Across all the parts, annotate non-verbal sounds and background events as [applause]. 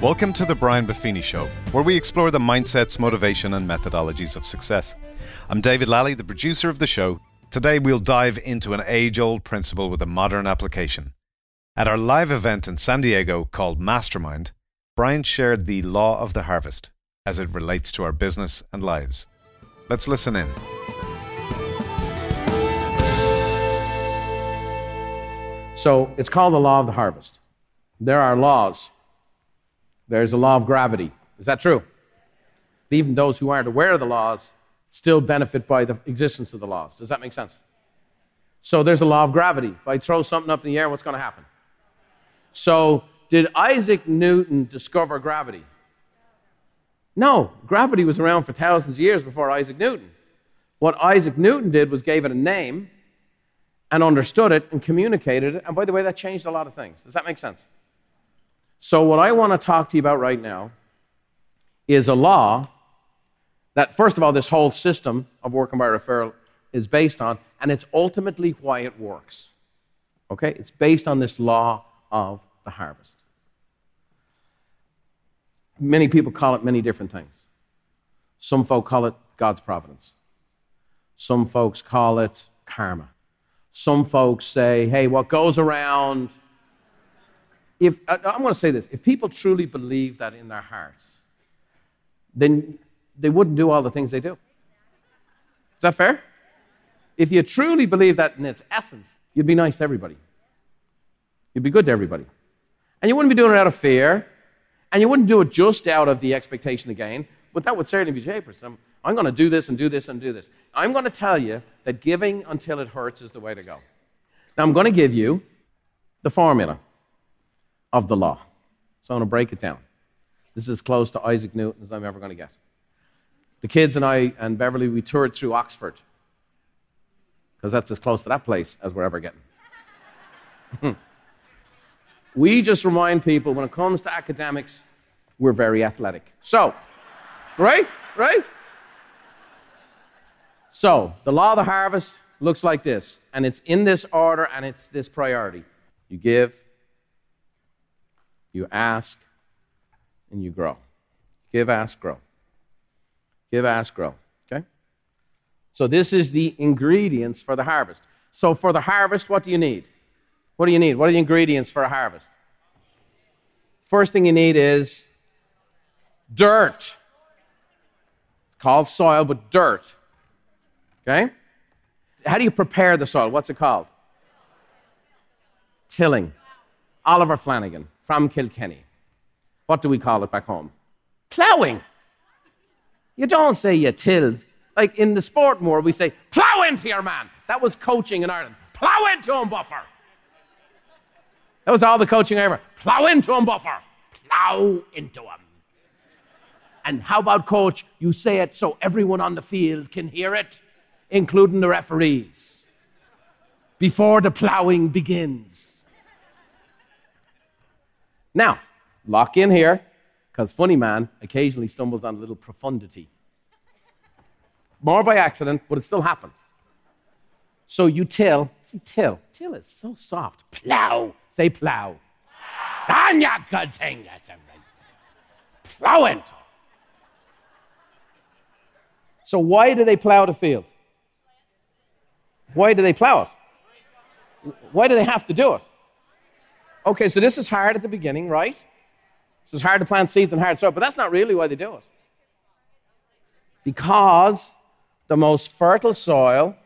Welcome to the Brian Buffini Show, where we explore the mindsets, motivation, and methodologies of success. I'm David Lally, the producer of the show. Today, we'll dive into an age old principle with a modern application. At our live event in San Diego called Mastermind, Brian shared the law of the harvest as it relates to our business and lives. Let's listen in. So it's called the law of the harvest. There are laws. There's a law of gravity. Is that true? Even those who aren't aware of the laws still benefit by the existence of the laws. Does that make sense? So there's a law of gravity. If I throw something up in the air, what's going to happen? So, did Isaac Newton discover gravity? No, gravity was around for thousands of years before Isaac Newton. What Isaac Newton did was gave it a name and understood it and communicated it. And by the way, that changed a lot of things. Does that make sense? So, what I want to talk to you about right now is a law that, first of all, this whole system of working by referral is based on, and it's ultimately why it works. Okay? It's based on this law of the harvest. Many people call it many different things. Some folk call it God's providence. Some folks call it karma. Some folks say, hey, what goes around. If, I'm going to say this if people truly believe that in their hearts, then they wouldn't do all the things they do. Is that fair? If you truly believe that in its essence, you'd be nice to everybody. You'd be good to everybody. And you wouldn't be doing it out of fear, and you wouldn't do it just out of the expectation of gain, but that would certainly be shapers. I'm going to do this and do this and do this. I'm going to tell you that giving until it hurts is the way to go. Now, I'm going to give you the formula of the law. So I'm going to break it down. This is as close to Isaac Newton as I'm ever going to get. The kids and I and Beverly, we toured through Oxford because that's as close to that place as we're ever getting. [laughs] we just remind people when it comes to academics, we're very athletic. So, right? Right? So, the law of the harvest looks like this, and it's in this order and it's this priority. You give, you ask, and you grow. Give, ask, grow. Give, ask, grow. Okay? So, this is the ingredients for the harvest. So, for the harvest, what do you need? What do you need? What are the ingredients for a harvest? First thing you need is dirt. It's called soil, but dirt. Okay? How do you prepare the soil? What's it called? Tilling. Oliver Flanagan from Kilkenny. What do we call it back home? Plowing. You don't say you tilled. Like in the sport more, we say, plow into your man. That was coaching in Ireland. Plow into him, buffer. That was all the coaching I ever. Plow into him, buffer. Plow into him. And how about, coach, you say it so everyone on the field can hear it, including the referees, before the plowing begins. Now, lock in here, because funny man occasionally stumbles on a little profundity. More by accident, but it still happens. So you till, see, till, till is so soft. Plow, say plow. Plow into. So why do they plow the field? Why do they plow it? Why do they have to do it? Okay, so this is hard at the beginning, right? This is hard to plant seeds and hard soil, but that's not really why they do it. Because the most fertile soil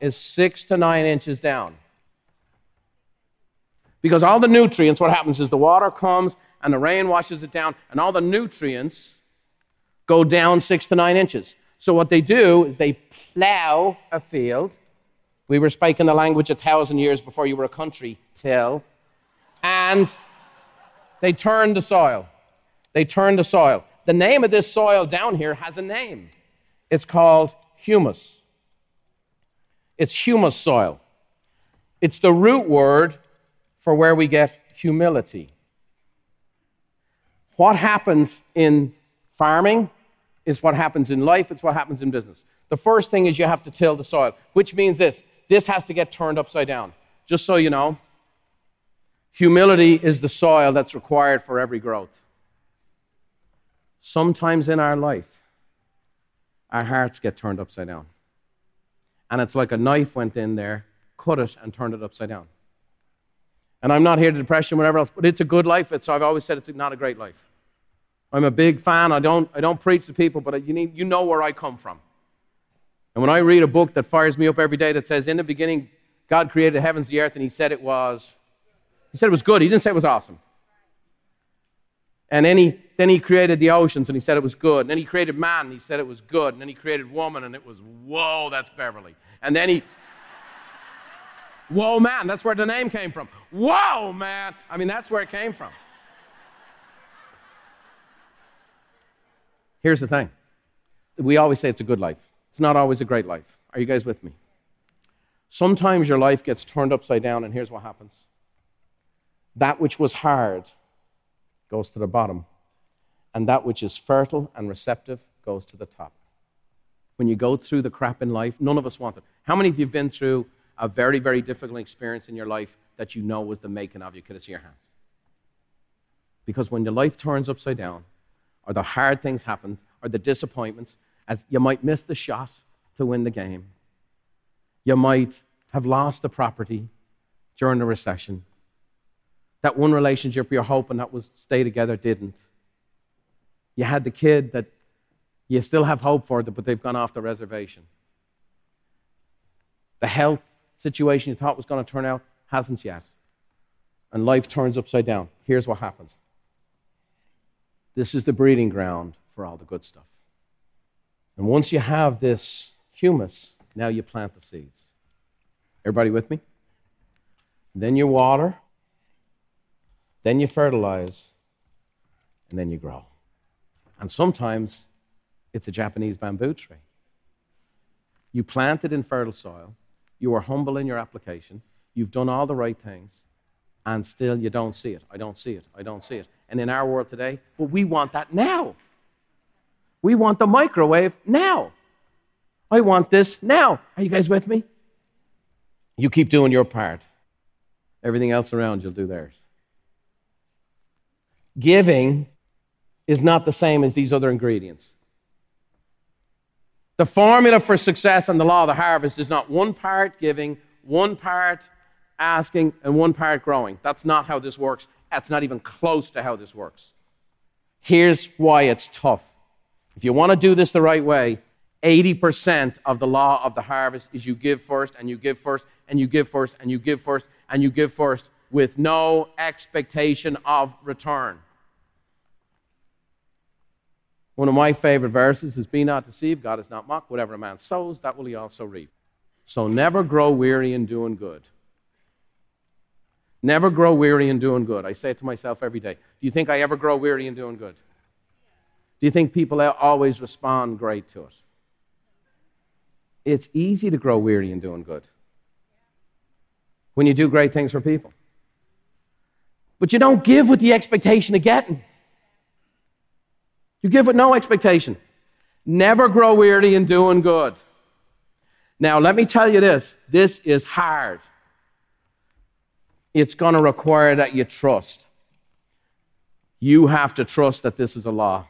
is six to nine inches down. Because all the nutrients, what happens is the water comes and the rain washes it down, and all the nutrients go down six to nine inches. So what they do is they plow a field. We were speaking the language a thousand years before you were a country, till. And they turn the soil. They turn the soil. The name of this soil down here has a name. It's called humus. It's humus soil. It's the root word for where we get humility. What happens in farming is what happens in life, it's what happens in business. The first thing is you have to till the soil, which means this this has to get turned upside down. Just so you know, humility is the soil that's required for every growth. Sometimes in our life, our hearts get turned upside down. And it's like a knife went in there, cut it, and turned it upside down. And I'm not here to depression, whatever else, but it's a good life. It's, I've always said it's not a great life. I'm a big fan. I don't, I don't preach to people, but you, need, you know where I come from. And when I read a book that fires me up every day that says, In the beginning, God created the heavens, the earth, and He said it was, He said it was good. He didn't say it was awesome. And then he, then he created the oceans and he said it was good. And then he created man and he said it was good. And then he created woman and it was, whoa, that's Beverly. And then he, whoa, man, that's where the name came from. Whoa, man. I mean, that's where it came from. Here's the thing we always say it's a good life, it's not always a great life. Are you guys with me? Sometimes your life gets turned upside down, and here's what happens that which was hard goes to the bottom, and that which is fertile and receptive goes to the top. When you go through the crap in life, none of us want it. How many of you have been through a very, very difficult experience in your life that you know was the making of you? Could I see your hands? Because when your life turns upside down, or the hard things happen, or the disappointments, as you might miss the shot to win the game, you might have lost the property during the recession, that one relationship you're hoping that was stay together didn't. You had the kid that you still have hope for, but they've gone off the reservation. The health situation you thought was going to turn out hasn't yet. And life turns upside down. Here's what happens this is the breeding ground for all the good stuff. And once you have this humus, now you plant the seeds. Everybody with me? Then you water, then you fertilize, and then you grow. And sometimes it's a Japanese bamboo tree. You plant it in fertile soil, you are humble in your application, you've done all the right things, and still you don't see it. I don't see it. I don't see it. And in our world today, well, we want that now. We want the microwave now. I want this now. Are you guys with me? You keep doing your part. Everything else around you'll do theirs. Giving is not the same as these other ingredients. The formula for success and the law of the harvest is not one part giving, one part asking, and one part growing. That's not how this works. That's not even close to how this works. Here's why it's tough. If you want to do this the right way, 80% of the law of the harvest is you give first, and you give first, and you give first, and you give first, and you give first with no expectation of return. One of my favorite verses is Be not deceived, God is not mocked. Whatever a man sows, that will he also reap. So never grow weary in doing good. Never grow weary in doing good. I say it to myself every day. Do you think I ever grow weary in doing good? Do you think people always respond great to it? It's easy to grow weary in doing good when you do great things for people. But you don't give with the expectation of getting. You give with no expectation. Never grow weary in doing good. Now, let me tell you this this is hard. It's going to require that you trust. You have to trust that this is a law.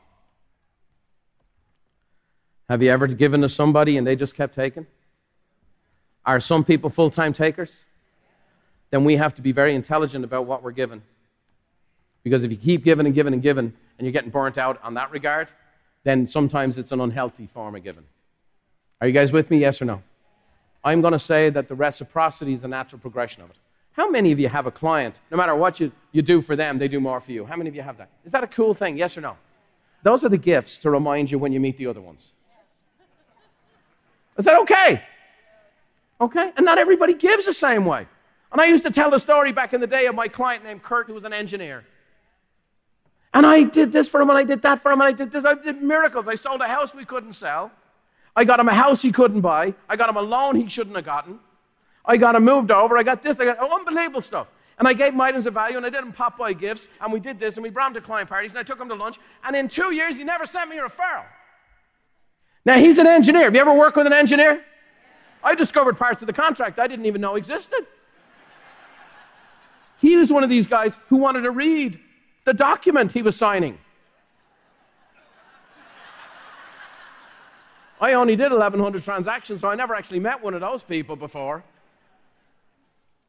Have you ever given to somebody and they just kept taking? Are some people full time takers? Then we have to be very intelligent about what we're given. Because if you keep giving and giving and giving and you're getting burnt out on that regard, then sometimes it's an unhealthy form of giving. Are you guys with me? Yes or no? I'm going to say that the reciprocity is a natural progression of it. How many of you have a client, no matter what you, you do for them, they do more for you? How many of you have that? Is that a cool thing? Yes or no? Those are the gifts to remind you when you meet the other ones. Is that okay? Okay? And not everybody gives the same way. And I used to tell the story back in the day of my client named Kurt, who was an engineer. And I did this for him, and I did that for him, and I did this. I did miracles. I sold a house we couldn't sell. I got him a house he couldn't buy. I got him a loan he shouldn't have gotten. I got him moved over. I got this. I got oh, unbelievable stuff. And I gave him items of value, and I did him pop by gifts, and we did this, and we brought him to client parties, and I took him to lunch. And in two years, he never sent me a referral. Now, he's an engineer. Have you ever worked with an engineer? I discovered parts of the contract I didn't even know existed. He was one of these guys who wanted to read the document he was signing. I only did 1,100 transactions, so I never actually met one of those people before.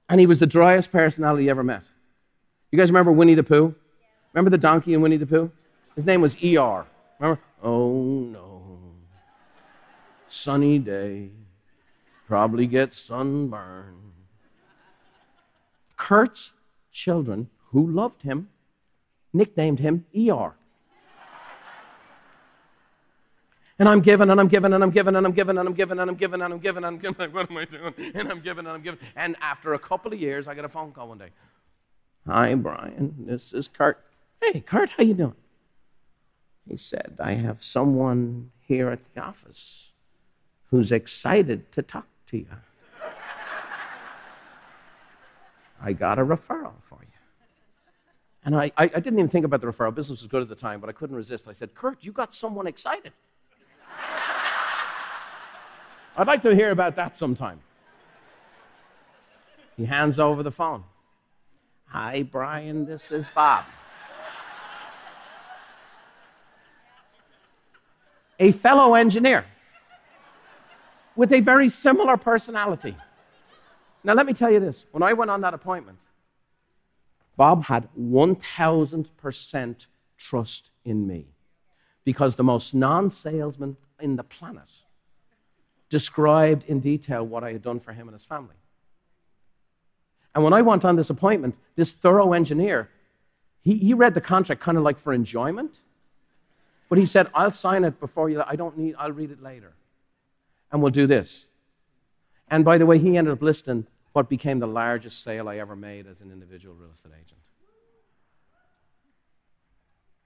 And he was the driest personality ever met. You guys remember Winnie the Pooh? Remember the donkey in Winnie the Pooh? His name was ER. Remember? Oh no. Sunny day. Probably get sunburn. Kurt's children, who loved him, nicknamed him ER. And I'm giving and I'm giving and I'm giving and I'm giving and I'm giving and I'm giving and I'm giving and I'm giving. [laughs] What am I doing? And I'm giving and I'm giving. And after a couple of years, I get a phone call one day. Hi, Brian. This is Kurt. Hey, Kurt, how you doing? He said, I have someone here at the office who's excited to talk to you. I got a referral for you. And I, I, didn't even think about the referral. Business was good at the time, but I couldn't resist. I said, Kurt, you got someone excited. [laughs] I'd like to hear about that sometime. He hands over the phone. Hi, Brian, this is Bob. A fellow engineer with a very similar personality. Now, let me tell you this when I went on that appointment, Bob had 1000% trust in me because the most non salesman in the planet described in detail what I had done for him and his family. And when I went on this appointment, this thorough engineer, he, he read the contract kind of like for enjoyment. But he said, I'll sign it before you, I don't need, I'll read it later. And we'll do this. And by the way, he ended up listing what became the largest sale I ever made as an individual real estate agent.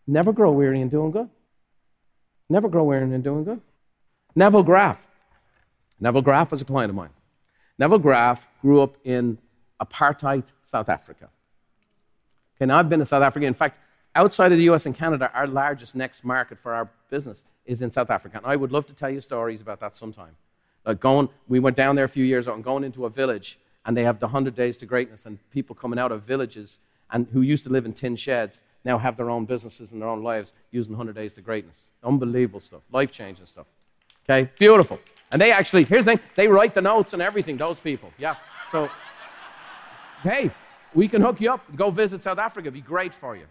Never grow weary in doing good. Never grow weary in doing good. Neville Graff. Neville Graff was a client of mine. Neville Graff grew up in apartheid South Africa. Okay, now I've been to South Africa. In fact, outside of the US and Canada, our largest next market for our business is in South Africa. And I would love to tell you stories about that sometime. Like going, we went down there a few years ago and going into a village, and they have the 100 Days to Greatness, and people coming out of villages and who used to live in tin sheds now have their own businesses and their own lives using 100 Days to Greatness. Unbelievable stuff, life changing stuff. Okay, beautiful. And they actually, here's the thing, they write the notes and everything, those people. Yeah. So, hey, we can hook you up. Go visit South Africa, It'd be great for you.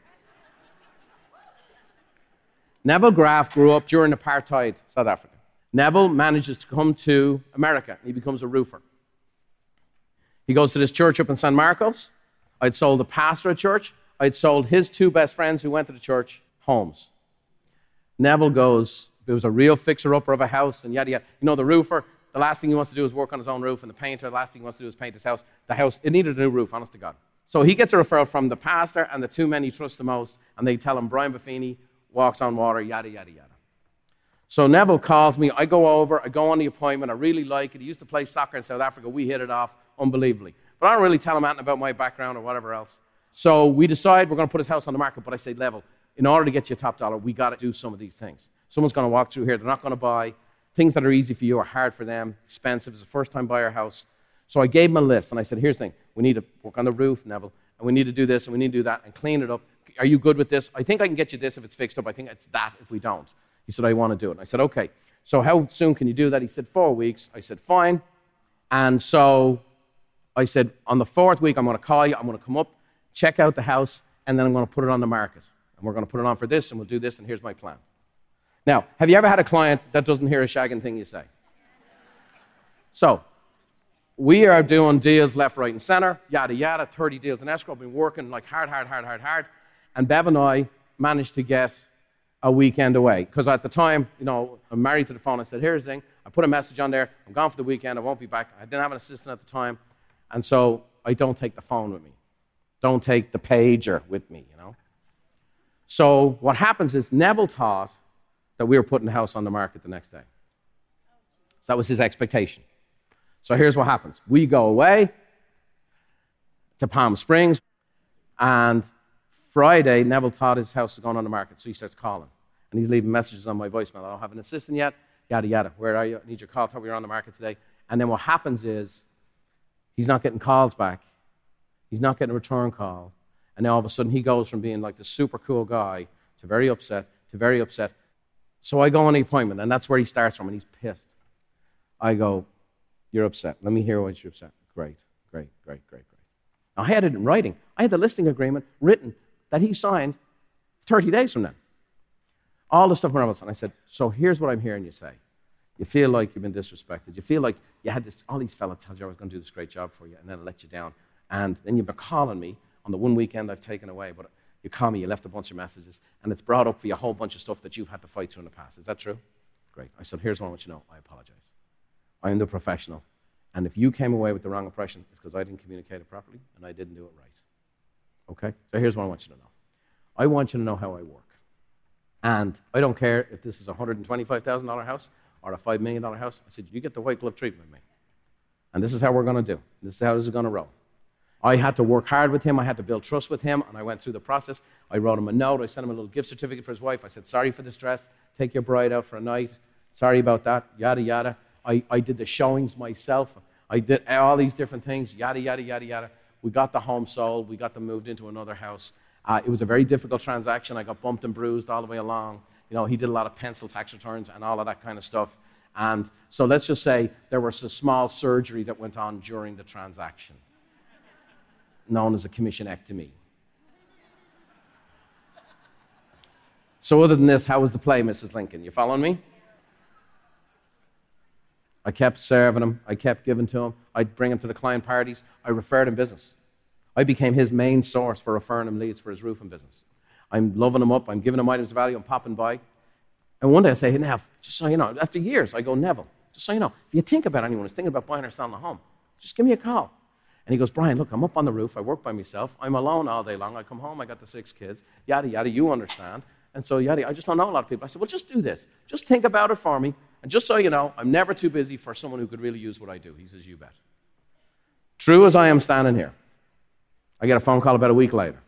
Neville Graff grew up during apartheid South Africa. Neville manages to come to America. He becomes a roofer. He goes to this church up in San Marcos. I'd sold the pastor at church. I'd sold his two best friends who went to the church homes. Neville goes, there was a real fixer upper of a house and yada yada. You know, the roofer, the last thing he wants to do is work on his own roof, and the painter, the last thing he wants to do is paint his house. The house, it needed a new roof, honest to God. So he gets a referral from the pastor and the two men he trusts the most, and they tell him Brian Buffini walks on water, yada, yada, yada. So Neville calls me. I go over. I go on the appointment. I really like it. He used to play soccer in South Africa. We hit it off unbelievably. But I don't really tell him anything about my background or whatever else. So we decide we're going to put his house on the market. But I say, Neville, in order to get you a top dollar, we got to do some of these things. Someone's going to walk through here. They're not going to buy. Things that are easy for you are hard for them, expensive. It's a first time buyer house. So I gave him a list and I said, here's the thing. We need to work on the roof, Neville, and we need to do this and we need to do that and clean it up are you good with this? I think I can get you this if it's fixed up. I think it's that if we don't. He said, I want to do it. And I said, okay. So how soon can you do that? He said, four weeks. I said, fine. And so I said, on the fourth week, I'm going to call you. I'm going to come up, check out the house, and then I'm going to put it on the market. And we're going to put it on for this, and we'll do this, and here's my plan. Now, have you ever had a client that doesn't hear a shagging thing you say? So, we are doing deals left, right, and center, yada, yada, 30 deals in escrow. I've been working like hard, hard, hard, hard, hard and Bev and I managed to get a weekend away. Because at the time, you know, I'm married to the phone. I said, here's the thing. I put a message on there. I'm gone for the weekend. I won't be back. I didn't have an assistant at the time. And so I don't take the phone with me. Don't take the pager with me, you know. So what happens is Neville thought that we were putting the house on the market the next day. So that was his expectation. So here's what happens. We go away to Palm Springs, and Friday, Neville thought his house was going on the market, so he starts calling. And he's leaving messages on my voicemail. I don't have an assistant yet, yada, yada. Where are you? I need your call. Thought we were on the market today. And then what happens is he's not getting calls back. He's not getting a return call. And then all of a sudden he goes from being like the super cool guy to very upset, to very upset. So I go on the appointment, and that's where he starts from, and he's pissed. I go, You're upset. Let me hear what you're upset. Great, great, great, great, great. Now, I had it in writing. I had the listing agreement written that he signed 30 days from then. All the stuff from Robinson. I said, So here's what I'm hearing you say. You feel like you've been disrespected. You feel like you had this, all these fellas told you I was going to do this great job for you, and then I let you down. And then you've been calling me on the one weekend I've taken away, but you call me, you left a bunch of messages, and it's brought up for you a whole bunch of stuff that you've had to fight through in the past. Is that true? Great. I said, here's what I want you to know. I apologize. I am the professional. And if you came away with the wrong impression, it's because I didn't communicate it properly and I didn't do it right. Okay? So here's what I want you to know I want you to know how I work. And I don't care if this is a $125,000 house or a $5 million house. I said, you get the white glove treatment with me. And this is how we're going to do. This is how this is going to roll. I had to work hard with him. I had to build trust with him, and I went through the process. I wrote him a note. I sent him a little gift certificate for his wife. I said, Sorry for the stress. Take your bride out for a night. Sorry about that. Yada, yada. I, I did the showings myself. I did all these different things. Yada, yada, yada, yada. We got the home sold. We got them moved into another house. Uh, it was a very difficult transaction. I got bumped and bruised all the way along. You know, he did a lot of pencil tax returns and all of that kind of stuff. And so let's just say there was a small surgery that went on during the transaction known as a commissionectomy. So, other than this, how was the play, Mrs. Lincoln? You following me? I kept serving him. I kept giving to him. I'd bring him to the client parties. I referred him business. I became his main source for referring him leads for his roofing business. I'm loving him up. I'm giving him items of value. I'm popping by. And one day I say, hey, Nev, just so you know, after years, I go, Neville, just so you know, if you think about anyone who's thinking about buying or selling a home, just give me a call. And he goes, Brian, look, I'm up on the roof. I work by myself. I'm alone all day long. I come home. I got the six kids. Yada, yada. You understand. And so, yada, I just don't know a lot of people. I said, well, just do this. Just think about it for me. And just so you know, I'm never too busy for someone who could really use what I do. He says, you bet. True as I am standing here, I get a phone call about a week later.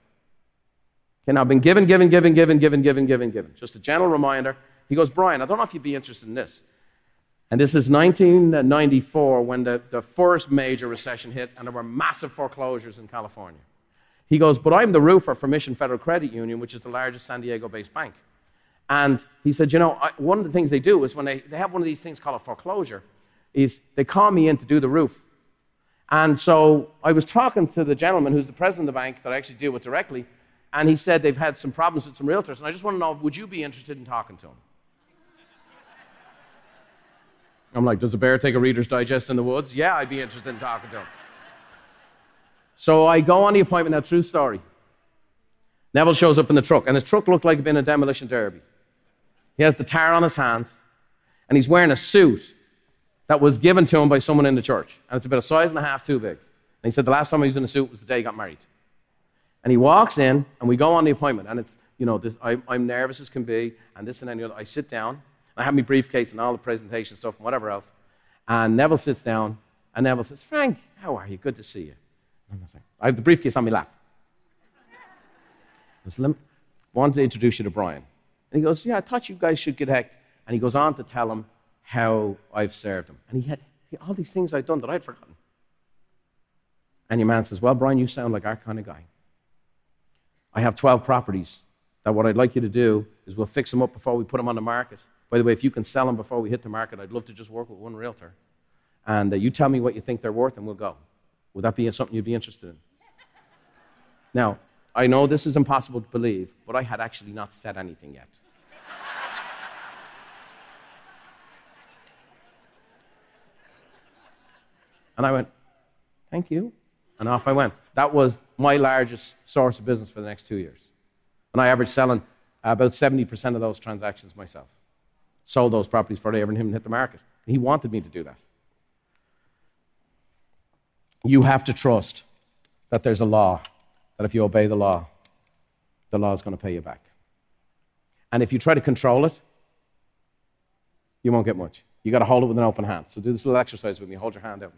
Okay, now I've been given, given, given, given, given, given, given, given. Just a gentle reminder. He goes, Brian, I don't know if you'd be interested in this. And this is 1994 when the, the first major recession hit and there were massive foreclosures in California. He goes, But I'm the roofer for Mission Federal Credit Union, which is the largest San Diego based bank. And he said, You know, I, one of the things they do is when they, they have one of these things called a foreclosure, is they call me in to do the roof. And so I was talking to the gentleman who's the president of the bank that I actually deal with directly, and he said they've had some problems with some realtors. And I just want to know, would you be interested in talking to him? I'm like, does a bear take a Reader's Digest in the woods? Yeah, I'd be interested in talking to him. So I go on the appointment. Now, true story. Neville shows up in the truck, and his truck looked like it had been a demolition derby. He has the tar on his hands, and he's wearing a suit that was given to him by someone in the church. And it's about a size and a half too big. And he said the last time he was in a suit was the day he got married. And he walks in, and we go on the appointment, and it's, you know, this, I, am nervous as can be, and this and any other. I sit down, I have my briefcase and all the presentation stuff and whatever else. And Neville sits down, and Neville says, Frank, how are you? Good to see you. I have the briefcase on my lap. I said, wanted to introduce you to Brian. And he goes, Yeah, I thought you guys should connect. And he goes on to tell him how I've served him. And he had, he had all these things I'd done that I'd forgotten. And your man says, Well, Brian, you sound like our kind of guy. I have 12 properties that what I'd like you to do is we'll fix them up before we put them on the market. By the way, if you can sell them before we hit the market, I'd love to just work with one realtor. And uh, you tell me what you think they're worth, and we'll go. Would that be something you'd be interested in? Now, I know this is impossible to believe, but I had actually not said anything yet. and I went, Thank you. And off I went. That was my largest source of business for the next two years. And I averaged selling about 70% of those transactions myself sold those properties before they ever even hit the market. And he wanted me to do that. You have to trust that there's a law, that if you obey the law, the law is going to pay you back. And if you try to control it, you won't get much. You got to hold it with an open hand. So do this little exercise with me. Hold your hand out.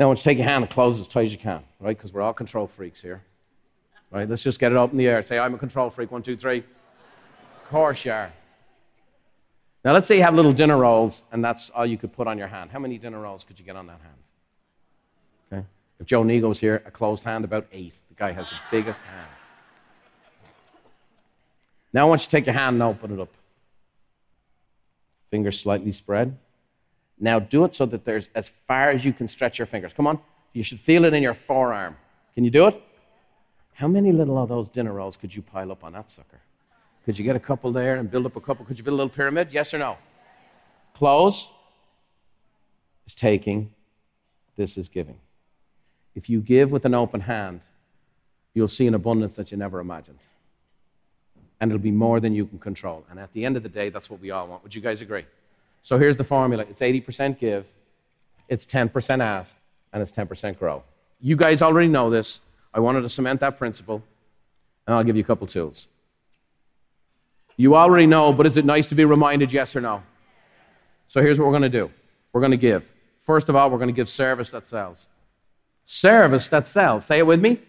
Now, I want you take your hand and close it as tight as you can, right? Because we're all control freaks here. Right? Let's just get it up in the air. Say, I'm a control freak. One, two, three. Of course you are. Now, let's say you have little dinner rolls, and that's all you could put on your hand. How many dinner rolls could you get on that hand? Okay. If Joe Nego's here, a closed hand, about eight. The guy has the biggest hand. Now I want you to take your hand and open it up. Fingers slightly spread. Now do it so that there's as far as you can stretch your fingers. Come on. You should feel it in your forearm. Can you do it? How many little of those dinner rolls could you pile up on that sucker? Could you get a couple there and build up a couple? Could you build a little pyramid? Yes or no? Close is taking, this is giving. If you give with an open hand, you'll see an abundance that you never imagined. And it'll be more than you can control. And at the end of the day, that's what we all want. Would you guys agree? So here's the formula it's 80% give, it's 10% ask, and it's 10% grow. You guys already know this. I wanted to cement that principle, and I'll give you a couple tools. You already know, but is it nice to be reminded, yes or no? So here's what we're going to do we're going to give. First of all, we're going to give service that sells. Service that sells. Say it with me.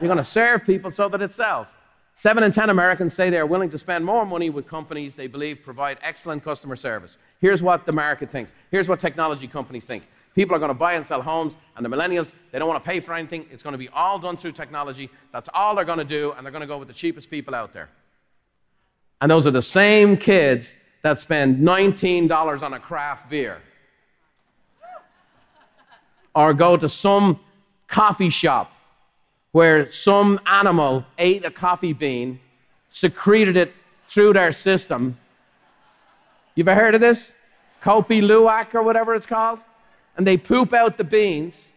You're going to serve people so that it sells. Seven in 10 Americans say they are willing to spend more money with companies they believe provide excellent customer service. Here's what the market thinks. Here's what technology companies think. People are going to buy and sell homes, and the millennials, they don't want to pay for anything. It's going to be all done through technology. That's all they're going to do, and they're going to go with the cheapest people out there. And those are the same kids that spend $19 on a craft beer. Or go to some coffee shop where some animal ate a coffee bean, secreted it through their system. You've ever heard of this? Kopi Luwak or whatever it's called? and they poop out the beans,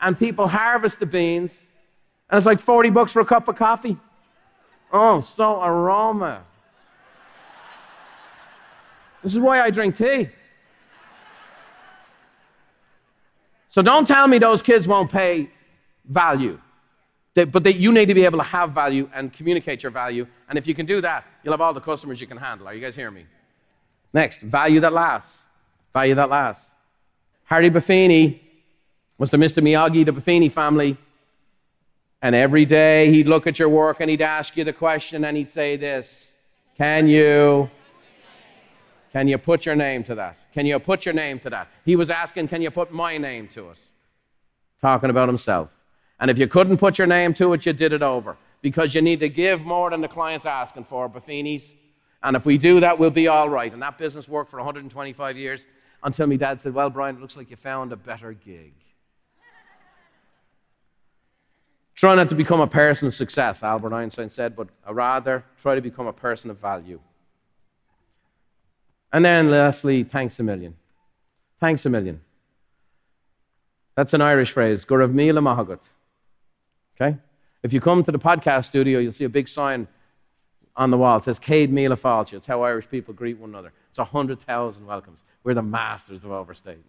and people harvest the beans, and it's like 40 bucks for a cup of coffee. Oh, so aroma. This is why I drink tea. So don't tell me those kids won't pay value. But they, you need to be able to have value and communicate your value. And if you can do that, you'll have all the customers you can handle. Are you guys hearing me? Next, value that lasts. Value that lasts. Harry Buffini was the Mr. Miyagi, the Buffini family. And every day he'd look at your work and he'd ask you the question and he'd say this Can you? Can you put your name to that? Can you put your name to that? He was asking, Can you put my name to it? Talking about himself. And if you couldn't put your name to it, you did it over because you need to give more than the client's asking for, Buffini's. And if we do that, we'll be all right. And that business worked for 125 years until my dad said, Well, Brian, it looks like you found a better gig. try not to become a person of success, Albert Einstein said, but rather try to become a person of value. And then lastly, thanks a million. Thanks a million. That's an Irish phrase, Gurav Mila Mahagut. Okay? If you come to the podcast studio, you'll see a big sign on the wall. It says Céad Míle. It's how Irish people greet one another. It's 100,000 welcomes. We're the masters of overstating.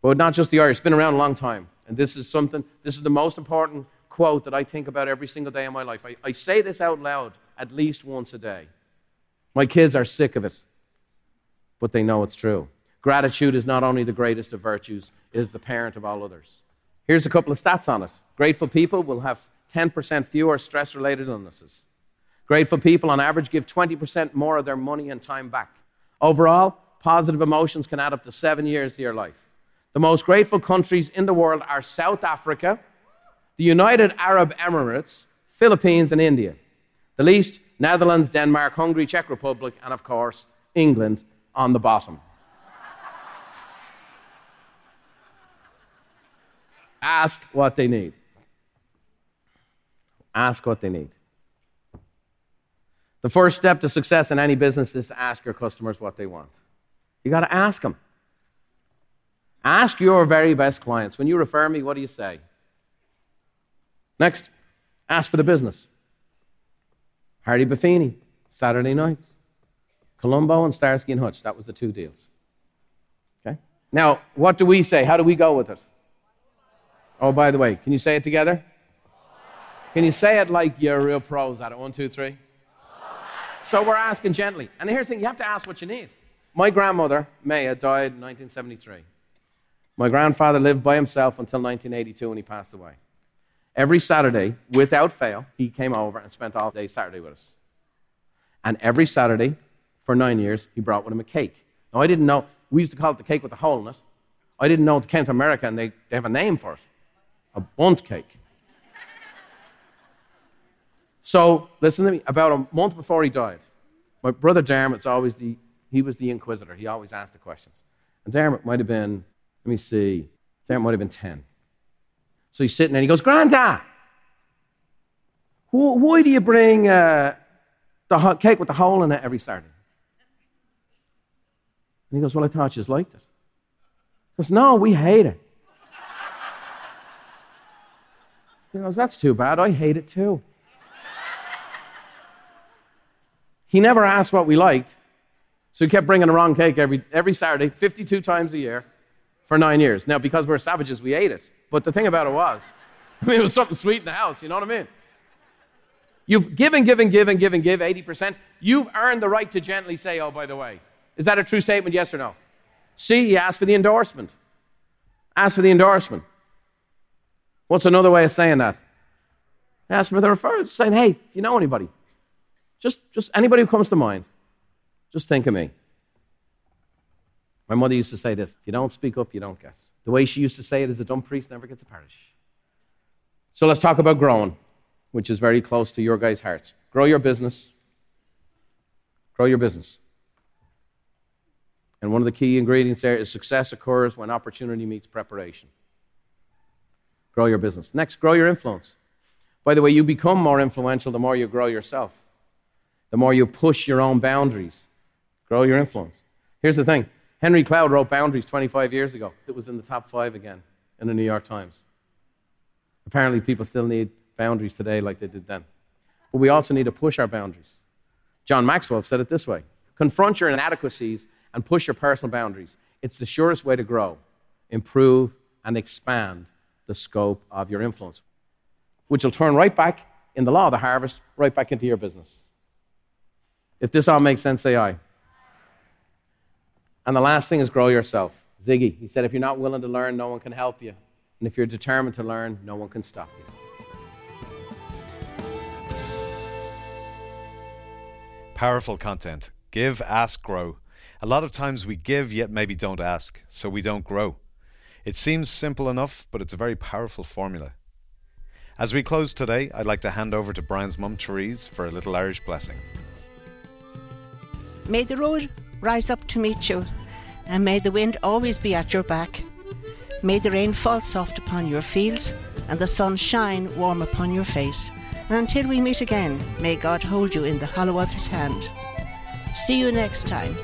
But not just the Irish, it's been around a long time. And this is something, this is the most important quote that I think about every single day of my life. I, I say this out loud at least once a day. My kids are sick of it, but they know it's true. Gratitude is not only the greatest of virtues, it is the parent of all others. Here's a couple of stats on it. Grateful people will have 10% fewer stress related illnesses. Grateful people, on average, give 20% more of their money and time back. Overall, positive emotions can add up to seven years to your life. The most grateful countries in the world are South Africa, the United Arab Emirates, Philippines, and India. The least, Netherlands, Denmark, Hungary, Czech Republic, and of course, England on the bottom. Ask what they need. Ask what they need. The first step to success in any business is to ask your customers what they want. You got to ask them. Ask your very best clients. When you refer me, what do you say? Next, ask for the business. Harry Buffini, Saturday nights. Columbo and Starsky and Hutch, that was the two deals. Okay? Now, what do we say? How do we go with it? Oh, by the way, can you say it together? Can you say it like you're real pros at it? One, two, three. So we're asking gently. And here's the thing you have to ask what you need. My grandmother, Maya, died in 1973. My grandfather lived by himself until 1982 when he passed away. Every Saturday, without fail, he came over and spent all day Saturday with us. And every Saturday, for nine years, he brought with him a cake. Now, I didn't know, we used to call it the cake with the hole in it. I didn't know it came to America and they, they have a name for it a Bundt cake. So listen to me. About a month before he died, my brother Dermot's always the he was the inquisitor. He always asked the questions. And Dermot might have been, let me see, Dermot might have been 10. So he's sitting there and he goes, Grandad, why do you bring uh, the hot cake with the hole in it every Saturday? And he goes, Well, I thought you just liked it. He goes, No, we hate it. He goes, That's too bad. I hate it too. He never asked what we liked, so he kept bringing the wrong cake every, every Saturday, 52 times a year, for nine years. Now, because we're savages, we ate it. But the thing about it was, [laughs] I mean, it was something sweet in the house, you know what I mean? You've given, given, given, given, give 80%. You've earned the right to gently say, oh, by the way. Is that a true statement, yes or no? See, he asked for the endorsement. Ask for the endorsement. What's another way of saying that? Ask for the referral, saying, hey, if you know anybody, just, just anybody who comes to mind, just think of me. My mother used to say this if you don't speak up, you don't get. The way she used to say it is a dumb priest never gets a parish. So let's talk about growing, which is very close to your guys' hearts. Grow your business. Grow your business. And one of the key ingredients there is success occurs when opportunity meets preparation. Grow your business. Next, grow your influence. By the way, you become more influential the more you grow yourself the more you push your own boundaries, grow your influence. Here's the thing Henry Cloud wrote Boundaries 25 years ago. It was in the top five again in the New York Times. Apparently, people still need boundaries today like they did then. But we also need to push our boundaries. John Maxwell said it this way confront your inadequacies and push your personal boundaries. It's the surest way to grow, improve, and expand the scope of your influence, which will turn right back in the law of the harvest, right back into your business. If this all makes sense, say aye. And the last thing is grow yourself. Ziggy, he said, if you're not willing to learn, no one can help you. And if you're determined to learn, no one can stop you. Powerful content. Give, ask, grow. A lot of times we give, yet maybe don't ask, so we don't grow. It seems simple enough, but it's a very powerful formula. As we close today, I'd like to hand over to Brian's mum, Therese, for a little Irish blessing. May the road rise up to meet you, and may the wind always be at your back. May the rain fall soft upon your fields, and the sun shine warm upon your face. And until we meet again, may God hold you in the hollow of his hand. See you next time.